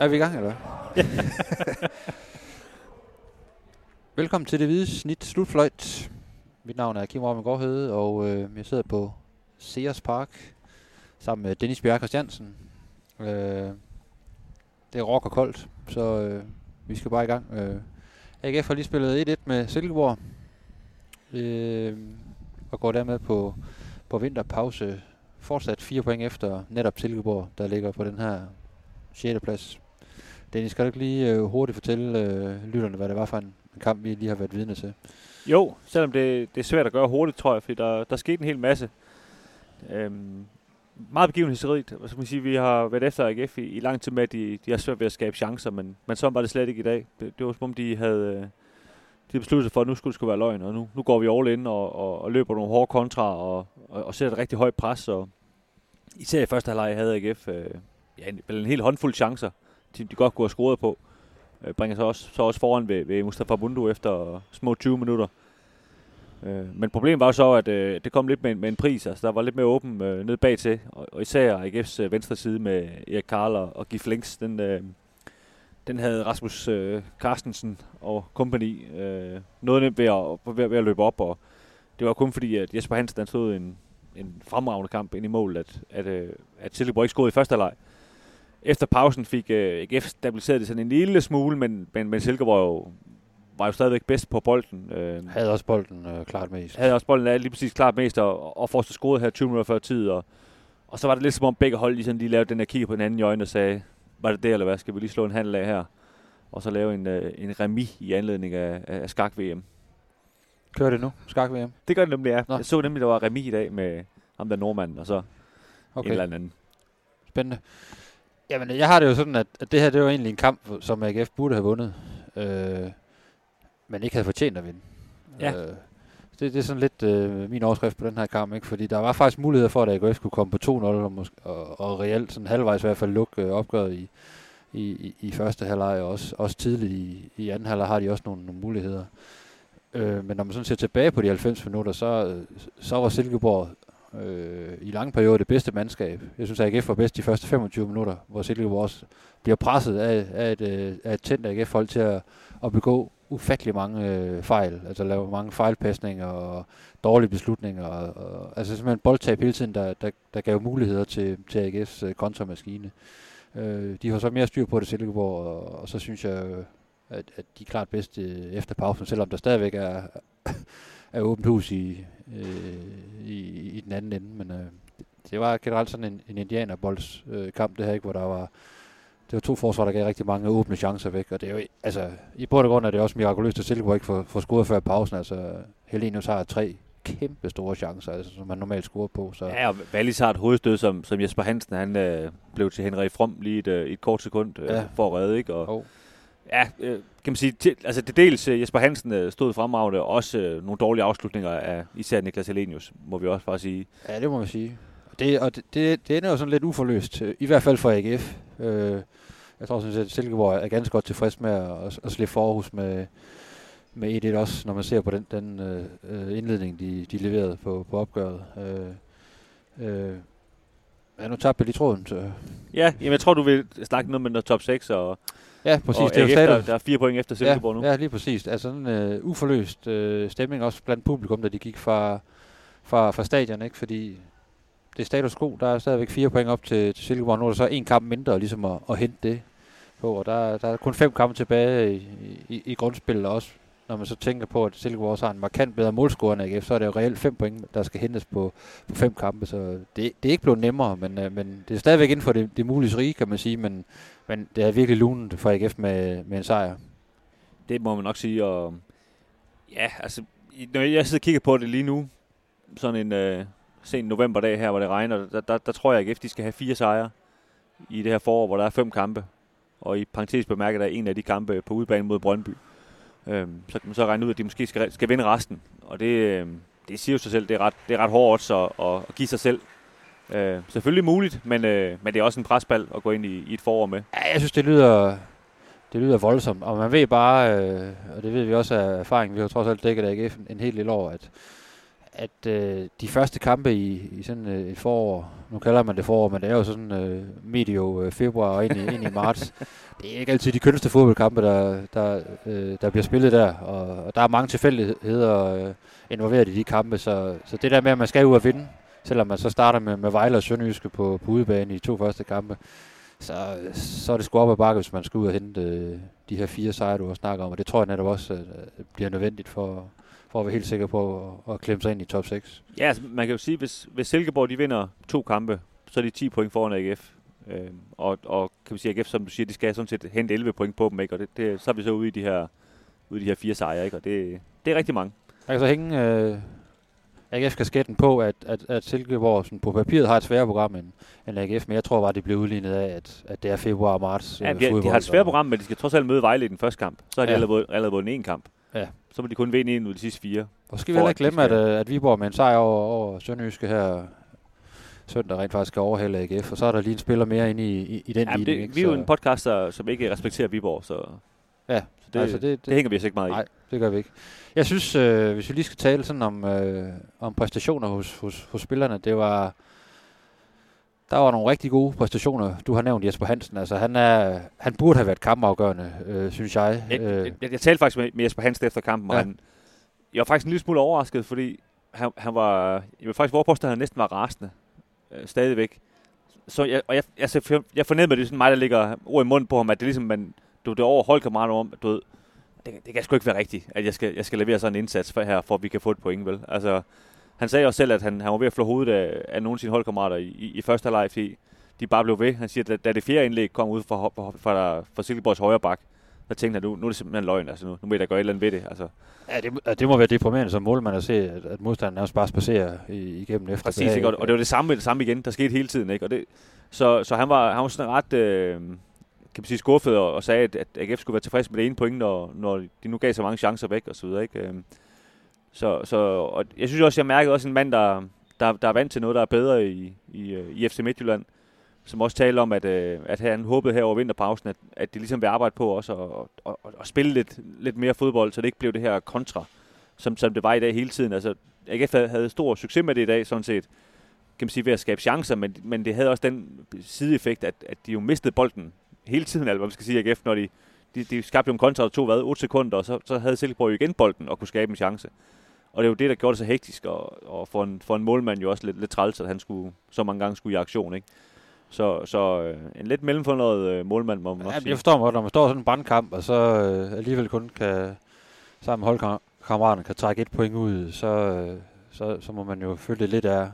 Er vi i gang, eller hvad? Velkommen til det hvide snit slutfløjt. Mit navn er Kim Robben Gårdhede, og øh, jeg sidder på Sears Park sammen med Dennis Bjerg Christiansen. Øh, det er rock og koldt, så øh, vi skal bare i gang. Øh, AGF har lige spillet e 1-1 med Silkeborg, øh, og går dermed på, på vinterpause. Fortsat fire point efter netop Silkeborg, der ligger på den her 6. plads. Dennis, skal du ikke lige øh, hurtigt fortælle øh, lytterne, hvad det var for en, en kamp, vi lige har været vidne til? Jo, selvom det, det er svært at gøre hurtigt, tror jeg, fordi der, der skete en hel masse. Øhm, meget begivenhedsrigt. Hvad skal man sige, vi har været efter AGF i, i lang tid med, at de, de har svært ved at skabe chancer, men, men sådan var det slet ikke i dag. Det, det var som om, de havde, øh, de besluttet sig for, at nu skulle det skulle være løgn, og nu, nu går vi all in og, og, og løber nogle hårde kontra og, og, og sætter et rigtig højt pres. Og især i første halvleg havde AGF øh, ja, en, en helt håndfuld chancer, de, de godt kunne have scoret på. Øh, bringer sig også, så også foran ved, ved Mustafa Bundu efter små 20 minutter. Øh, men problemet var jo så, at øh, det kom lidt med, med en pris. Altså, der var lidt mere åben øh, ned bag til, og, og især AGF's øh, venstre side med Erik Karl og, og Gif Links, den, øh, den havde Rasmus øh, Carstensen og company øh, noget nemt ved at, ved, ved at løbe op, og det var kun fordi, at Jesper Hansen han stod en, en fremragende kamp ind i mål, at, at, øh, at Silkeborg ikke scorede i første halvleg. Efter pausen fik øh, AGF stabiliseret det sådan en lille smule, men, men, men Silkeborg jo, var jo stadigvæk bedst på bolden. Øh, Havde også bolden øh, klart mest. havde også bolden lige præcis klart mest, og, og så scoret her 20 minutter før tid. Og, og så var det lidt som om begge hold lige, sådan, lige lavede den her kigge på hinanden i øjnene og sagde, var det det eller hvad, skal vi lige slå en handel af her? Og så lave en, øh, en remis i anledning af, af skak-VM. Kører det nu? Skak VM? Det gør det nemlig, ja. Nå. Jeg så nemlig, der var remis i dag med ham der nordmanden, og så. Okay, en eller anden. spændende. Jamen, jeg har det jo sådan, at, at det her det var egentlig en kamp, som AGF burde have vundet, øh, men ikke havde fortjent at vinde. Ja. Øh, det, det er sådan lidt øh, min overskrift på den her kamp, ikke? fordi der var faktisk muligheder for, at AGF kunne komme på 2-0, og, og, og reelt sådan halvvejs i hvert fald lukke øh, opgøret i, i, i, i første halvleg, og også, også tidligt i, i anden halvleg har de også nogle, nogle muligheder. Øh, men når man sådan ser tilbage på de 90 minutter, så, øh, så var Silkeborg øh, i lange perioder det bedste mandskab. Jeg synes, at AGF var bedst de første 25 minutter, hvor Silkeborg også bliver presset af, af, et, øh, af et tændt AGF-hold til at, at begå ufattelig mange øh, fejl, altså lave mange fejlpasninger og dårlige beslutninger, og, og, altså simpelthen boldtab hele tiden, der, der, der gav muligheder til, til AGF's øh, kontramaskine. Øh, de har så mere styr på det Silkeborg, og, og så synes jeg, øh, at, at de er klart bedst øh, efter pausen, selvom der stadigvæk er, er åbent hus i, øh, i, i den anden ende, men øh, det var generelt sådan en, en indianerboldskamp, øh, kamp, det her, ikke, hvor der var det var to forsvar, der gav rigtig mange åbne chancer væk, og det er jo, altså, i bund og grund er det også mirakuløst, at Silkeborg ikke får, får scoret før pausen, altså, Helenius har tre kæmpe store chancer, altså, som man normalt scorer på, så Ja, og Wallis har et hovedstød, som, som Jesper Hansen, han øh, blev til Henrik From lige et, øh, et kort sekund øh, ja. for at redde, ikke? Og, oh, Ja, øh, kan man sige, til, altså det dels øh, Jesper Hansen øh, stod fremragende, og også øh, nogle dårlige afslutninger af især Niklas Helenius, må vi også bare sige. ja, det må man sige. Og det, og det, det, det ender jo sådan lidt uforløst, øh, i hvert fald for AGF. Øh, jeg tror sådan set, at Silkeborg er ganske godt tilfreds med at, at, at slippe Forhus med, med 1-1 også, når man ser på den, den øh, indledning, de, de leverede på, på opgøret. Øh, øh, ja, nu tabte jeg lige tråden. Så. Ja, jamen jeg tror, du vil snakke noget med noget top 6, og, Ja, præcis. og det er jo der, der er fire point efter Silkeborg ja, nu. Ja, lige præcis. Altså en øh, uforløst øh, stemning også blandt publikum, da de gik fra, fra, fra stadion, ikke? Fordi det er status quo. Der er stadigvæk fire point op til, til Silkeborg. Nu er der så en kamp mindre ligesom at, at hente det på. Og der, der er kun fem kampe tilbage i, i, i grundspillet også. Når man så tænker på, at Silkeborg også har en markant bedre målscore end AGF, så er det jo reelt fem point, der skal hentes på, på fem kampe. Så det, det er ikke blevet nemmere, men, øh, men det er stadigvæk inden for det, det mulige rige, kan man sige. Men, men det er virkelig lunet for AGF med, med en sejr. Det må man nok sige. Og, ja, altså, når jeg sidder og kigger på det lige nu, sådan en øh, sen novemberdag her, hvor det regner, der, der, der tror jeg, at AGF de skal have fire sejre i det her forår, hvor der er fem kampe. Og i parentes bemærket, der er en af de kampe på udebane mod Brøndby øh, så kan man så regne ud, at de måske skal, skal vinde resten. Og det, øh, det siger jo sig selv, det er ret, det er ret hårdt at, at, at give sig selv. Øh, selvfølgelig muligt, men, øh, men det er også en presbal at gå ind i, i et forår med. Ja, jeg synes, det lyder, det lyder voldsomt. Og man ved bare, øh, og det ved vi også af erfaring, vi har trods alt dækket AGF en, en hel del år, at, at øh, de første kampe i, i sådan øh, et forår, nu kalder man det forår, men det er jo sådan øh, medio øh, februar og ind i, ind i marts. Det er ikke altid de kønneste fodboldkampe, der, der, øh, der bliver spillet der, og, og der er mange tilfældigheder øh, involveret i de kampe, så, så det der med, at man skal ud og vinde, selvom man så starter med, med Vejle og Sønderjyske på, på udebane i de to første kampe, så, så er det sgu op ad bakke, hvis man skal ud og hente øh, de her fire sejre, du har snakket om, og det tror jeg netop også øh, bliver nødvendigt for, for at være helt sikker på at, at klemme sig ind i top 6. Ja, altså, man kan jo sige, hvis, hvis Silkeborg de vinder to kampe, så er de 10 point foran AGF. Øh, og, og kan vi sige, AGF, som du siger, de skal sådan set hente 11 point på dem, ikke? og det, det, så er vi så ude i de her, ude i de her fire sejre, ikke? og det, det er rigtig mange. Jeg kan så hænge øh, AGF-kasketten på, at, at, at Silkeborg sådan på papiret har et sværere program end, end AGF, men jeg tror bare, det bliver udlignet af, at, at det er februar og marts. Ja, de, de har et svært program, men de skal trods alt møde Vejle i den første kamp. Så har de Ja. allerede, allerede vundet en kamp. Ja. Så må de kun vinde en ud af de sidste fire. Og skal vi heller ikke glemme, at, øh, at Viborg med en sejr over, over Sønderjyske her søndag rent faktisk skal overhale AGF, og så er der lige en spiller mere inde i, i, i den Ja, ligning, det, vi er jo en podcast, der, som ikke respekterer Viborg, så, Ja, så det, altså det, det, det hænger vi os ikke meget i. Nej, det gør vi ikke. Jeg synes, øh, hvis vi lige skal tale sådan om, øh, om præstationer hos, hos, hos spillerne, det var... Der var nogle rigtig gode præstationer. Du har nævnt Jesper Hansen. Altså, han, er, han burde have været kampafgørende, øh, synes jeg. Jeg, Øh, jeg, jeg, jeg talte faktisk med, med Jesper Hansen efter kampen, og Ja. han, jeg var faktisk en lille smule overrasket, fordi han, han var, jeg vil faktisk påstå, at han næsten var rasende. Øh, stadigvæk. Så jeg, og jeg, jeg, jeg fornemmede det er sådan mig, der ligger ord i munden på ham, at det er ligesom, man, du, det er over holdkammerater om, at du ved, det, det kan sgu ikke være rigtigt, at jeg skal, jeg skal levere sådan en indsats for her, for at vi kan få et point, vel? Altså, han sagde også selv, at han, han var ved at flå hovedet af, af nogle af sine holdkammerater i, i, i første halvleg, fordi de bare blev ved. Han siger, at da, det fjerde indlæg kom ud fra, fra, fra, fra Silkeborgs højre bak, der tænkte han, nu, nu er det simpelthen løgn, altså nu, nu må jeg da gøre et eller andet ved det. Altså, ja, det, det må være deprimerende som målmand at se, at, at modstanderen nærmest bare spacerer igennem efter. præcis, ikke? Og, og det var det samme, det samme igen, der skete hele tiden. Ikke? Og det, så, så han var, han var sådan ret øh, kan man sige, skuffet og, og sagde, at, at AGF skulle være tilfreds med det ene point, når, når de nu gav så mange chancer væk og så videre. Ikke? Så, så og jeg synes også, jeg mærkede også en mand, der, der, der er vant til noget, der er bedre i, i, øh, i FC Midtjylland, som også talte om, at, øh, at han håbede her over vinterpausen, at, at de ligesom vil arbejde på også og, og, og, og spille lidt, lidt mere fodbold, så det ikke blev det her kontra, som, som det var i dag hele tiden. Altså, AGF havde, havde stor succes med det i dag, sådan set, kan man sige, ved at skabe chancer, men, men det havde også den sideeffekt, at, at de jo mistede bolden hele tiden, eller hvad man skal sige, AGF, når de, de, de skabte jo en kontra, der tog hvad, 8 sekunder, og så, så havde Silkeborg jo igen bolden og kunne skabe en chance. Og det er jo det, der gjorde det så hektisk, og, og for, en, for en målmand jo også lidt, lidt træls, at han skulle, så mange gange skulle i aktion, ikke? Så, så øh, en lidt mellemfornøjet øh, målmand, må man Ja, sige. jeg forstår godt, når man står sådan en brandkamp, og så øh, alligevel kun kan, sammen med holdkammeraterne, kan trække et point ud, så, øh, så, så må man jo føle det lidt af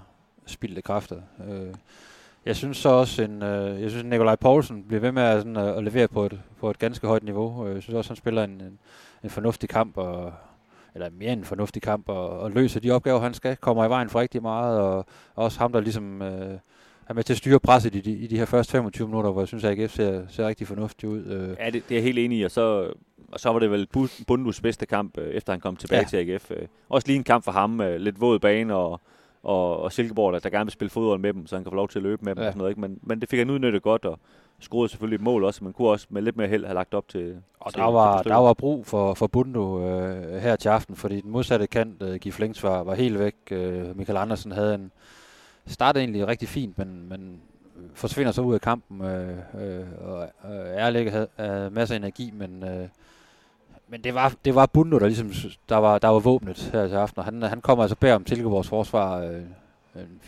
spildte kræfter. Øh, jeg synes så også, en, øh, jeg synes, Nikolaj Poulsen bliver ved med at, sådan, at, at levere på et, på et ganske højt niveau. Øh, Jeg synes også, han spiller en, en, en fornuftig kamp, og, eller mere en fornuftig kamp, og, og løser de opgaver, han skal. Kommer i vejen for rigtig meget, og også ham, der ligesom øh, er med til at styre presset i de, i de her første 25 minutter, hvor jeg synes, at AGF ser, ser rigtig fornuftig ud. Øh, Ja, det, det er jeg helt enig i, og så, og så var det vel Bu- Bundus bedste kamp, øh, efter han kom tilbage Ja. ja. til AGF. Øh, Også lige en kamp for ham, øh, lidt våd bane, og, og, og Silkeborg, der, der gerne vil spille fodbold med dem, så han kan få lov til at løbe med dem Ja. og sådan noget. Ikke? Men, men det fik han udnyttet godt, og scorede selvfølgelig et mål også, men kunne også med lidt mere held have lagt op til Og til- der til var, forsøg. der var brug for, for Bundo øh, her til aften, fordi den modsatte kant, øh, Gif Links, var, var helt væk. Øh, Michael Andersen havde en startede egentlig rigtig fint, men, men forsvinder så ud af kampen. Øh, øh, og øh, Erlægge havde, havde masser af energi, men, øh, men det var, det var Bundo, der ligesom der var, der var våbnet her til aften. Og han, han kommer altså bag om Silkeborgs forsvar øh,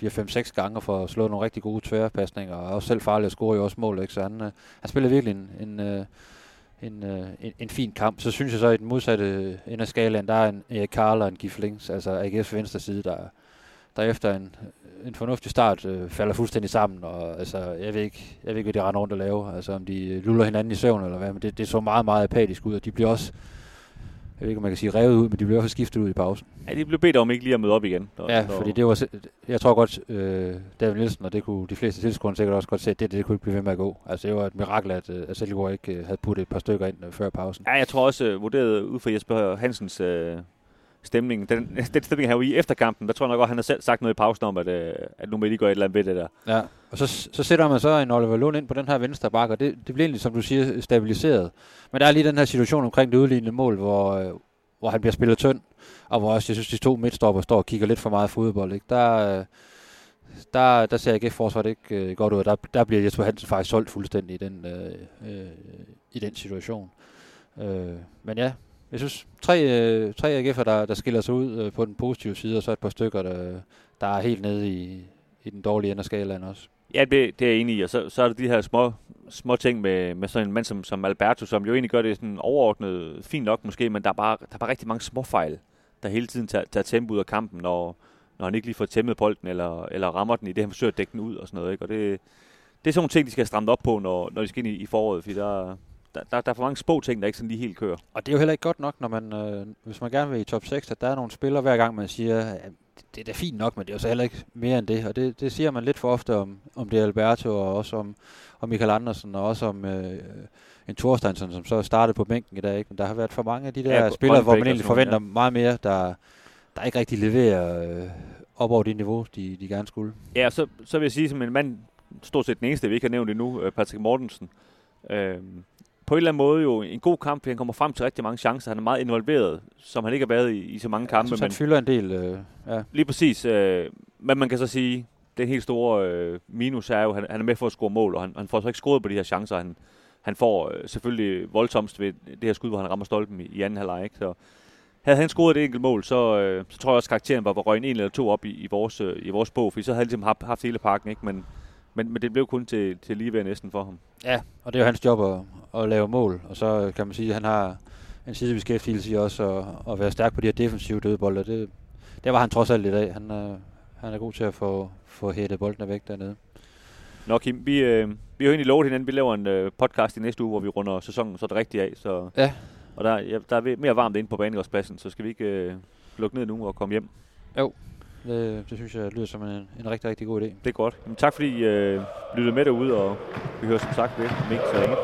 4-5-6 gange for at slå nogle rigtig gode tværpasninger, og også selv farlig at score jo også mål, ikke? så han, øh, han spiller virkelig en, en, øh, en, øh, en, en fin kamp. Så synes jeg så, i den modsatte ende af skalaen, der er en Erik Karl og en Gif Links, altså AGF's venstre side, der, der efter en, en fornuftig start øh, falder fuldstændig sammen. Og altså, jeg ved ikke, jeg ved ikke hvad de render rundt og laver. Altså, om de luller hinanden i søvn eller hvad, men det, det så meget, meget apatisk ud, og de bliver også, jeg ved ikke, om man kan sige revet ud, men de bliver også skiftet ud i pausen. Ja, de blev bedt om ikke lige at møde op igen. Når, Ja, når, fordi det var, jeg tror godt, øh, David Nielsen, og det kunne de fleste tilskuere sikkert også godt se, at det, det kunne ikke blive ved med at gå. Altså, det var et mirakel, at, øh, at Silkeborg ikke øh, havde puttet et par stykker ind øh, før pausen. Ja, jeg tror også, vurderet ud fra Jesper Hansens uh, stemning, den, den stemning her i efter kampen, der tror jeg nok godt, han har selv sagt noget i pausen om, at, øh, at nu må I lige gøre et eller andet ved det der. Ja, og så, så sætter man så en Oliver Lund ind på den her venstre bakke, og det, det bliver egentlig, som du siger, stabiliseret. Men der er lige den her situation omkring det udlignende mål, hvor, øh, hvor han bliver spillet tynd. og hvor også, jeg synes, de to midtstopper står og kigger lidt for meget fodbold. Ikke? Der, øh, der, der ser AGF-forsvaret ikke øh, godt ud. Der, der bliver Jesper Hansen faktisk solgt fuldstændig i den, øh, øh, i den situation. Øh, men ja, jeg synes, tre, øh, tre AGF'er, der, der skiller sig ud øh, på den positive side, og så et par stykker, der, der er helt nede i, i den dårlige ende af skalaen også. Ja, det, det er jeg enig i, og så, så er der de her små, små ting med, med sådan en mand som, som Alberto, som jo egentlig gør det sådan overordnet fint nok måske, men der er bare, der er bare rigtig mange små fejl, der hele tiden tager, tager tempo ud af kampen, når, når han ikke lige får tæmmet bolden, eller, eller rammer den i det, han forsøger at dække den ud og sådan noget. Ikke? Og det, det er sådan nogle ting, de skal stramme op på, når, når de skal ind i, i foråret, fordi der, der, der, der er for mange små ting, der ikke sådan lige helt kører. Og det er jo heller ikke godt nok, når man, øh, hvis man gerne vil i top 6, at der er nogle spillere hver gang, man siger, at det er da fint nok, men det er jo så heller ikke mere end det. Og det, det siger man lidt for ofte om, om det Alberto, og også om, om Michael Andersen, og også om øh, en Thorsteinsen, som så startede på bænken i dag. Ikke? Men der har været for mange af de der ja, spillere, hvor man egentlig forventer ja. meget mere, der, der ikke rigtig leverer øh, op over det niveau, de, de gerne skulle. Ja, så, så vil jeg sige, som en mand, stort set den eneste, vi ikke har nævnt endnu, øh, Patrick Mortensen, øh, på en eller anden måde jo en god kamp, han kommer frem til rigtig mange chancer. Han er meget involveret, som han ikke har været i, i så mange kampe. Ja, han fylder en del. Øh, ja. Lige præcis. Øh, men man kan så sige, den helt store øh, minus er jo, at han, han er med for at score mål, og han, han får så ikke scoret på de her chancer. Han, han får øh, selvfølgelig voldsomst ved det her skud, hvor han rammer stolpen i, i anden halvleg. Så havde han scoret et enkelt mål, så, øh, så tror jeg også, at karakteren var, var røget en eller to op i, i, vores, øh, i vores bog, for så havde han ligesom haft, haft hele pakken, ikke? Men, men, men det blev kun til, til lige ved næsten for ham. Ja, og det er jo hans job at, at lave mål, og så kan man sige, at han har en sidebeskæftigelse i også at, at være stærk på de her defensive dødbolde. Det, det var han trods alt i dag. Han, øh, han er god til at få, få hættet boldene væk dernede. Nå Kim, vi, øh, vi har jo egentlig lovet hinanden, vi laver en øh, podcast i næste uge, hvor vi runder sæsonen så det rigtigt af. Så, ja. Og der, ja, der er mere varmt inde på banegårdspladsen, så skal vi ikke øh, lukke ned nu og komme hjem. Jo, det, det synes jeg lyder som en, en rigtig, rigtig god idé. Det er godt. Men tak fordi I øh, lyttede med derude, og vi hører som sagt ved om ikke så længe.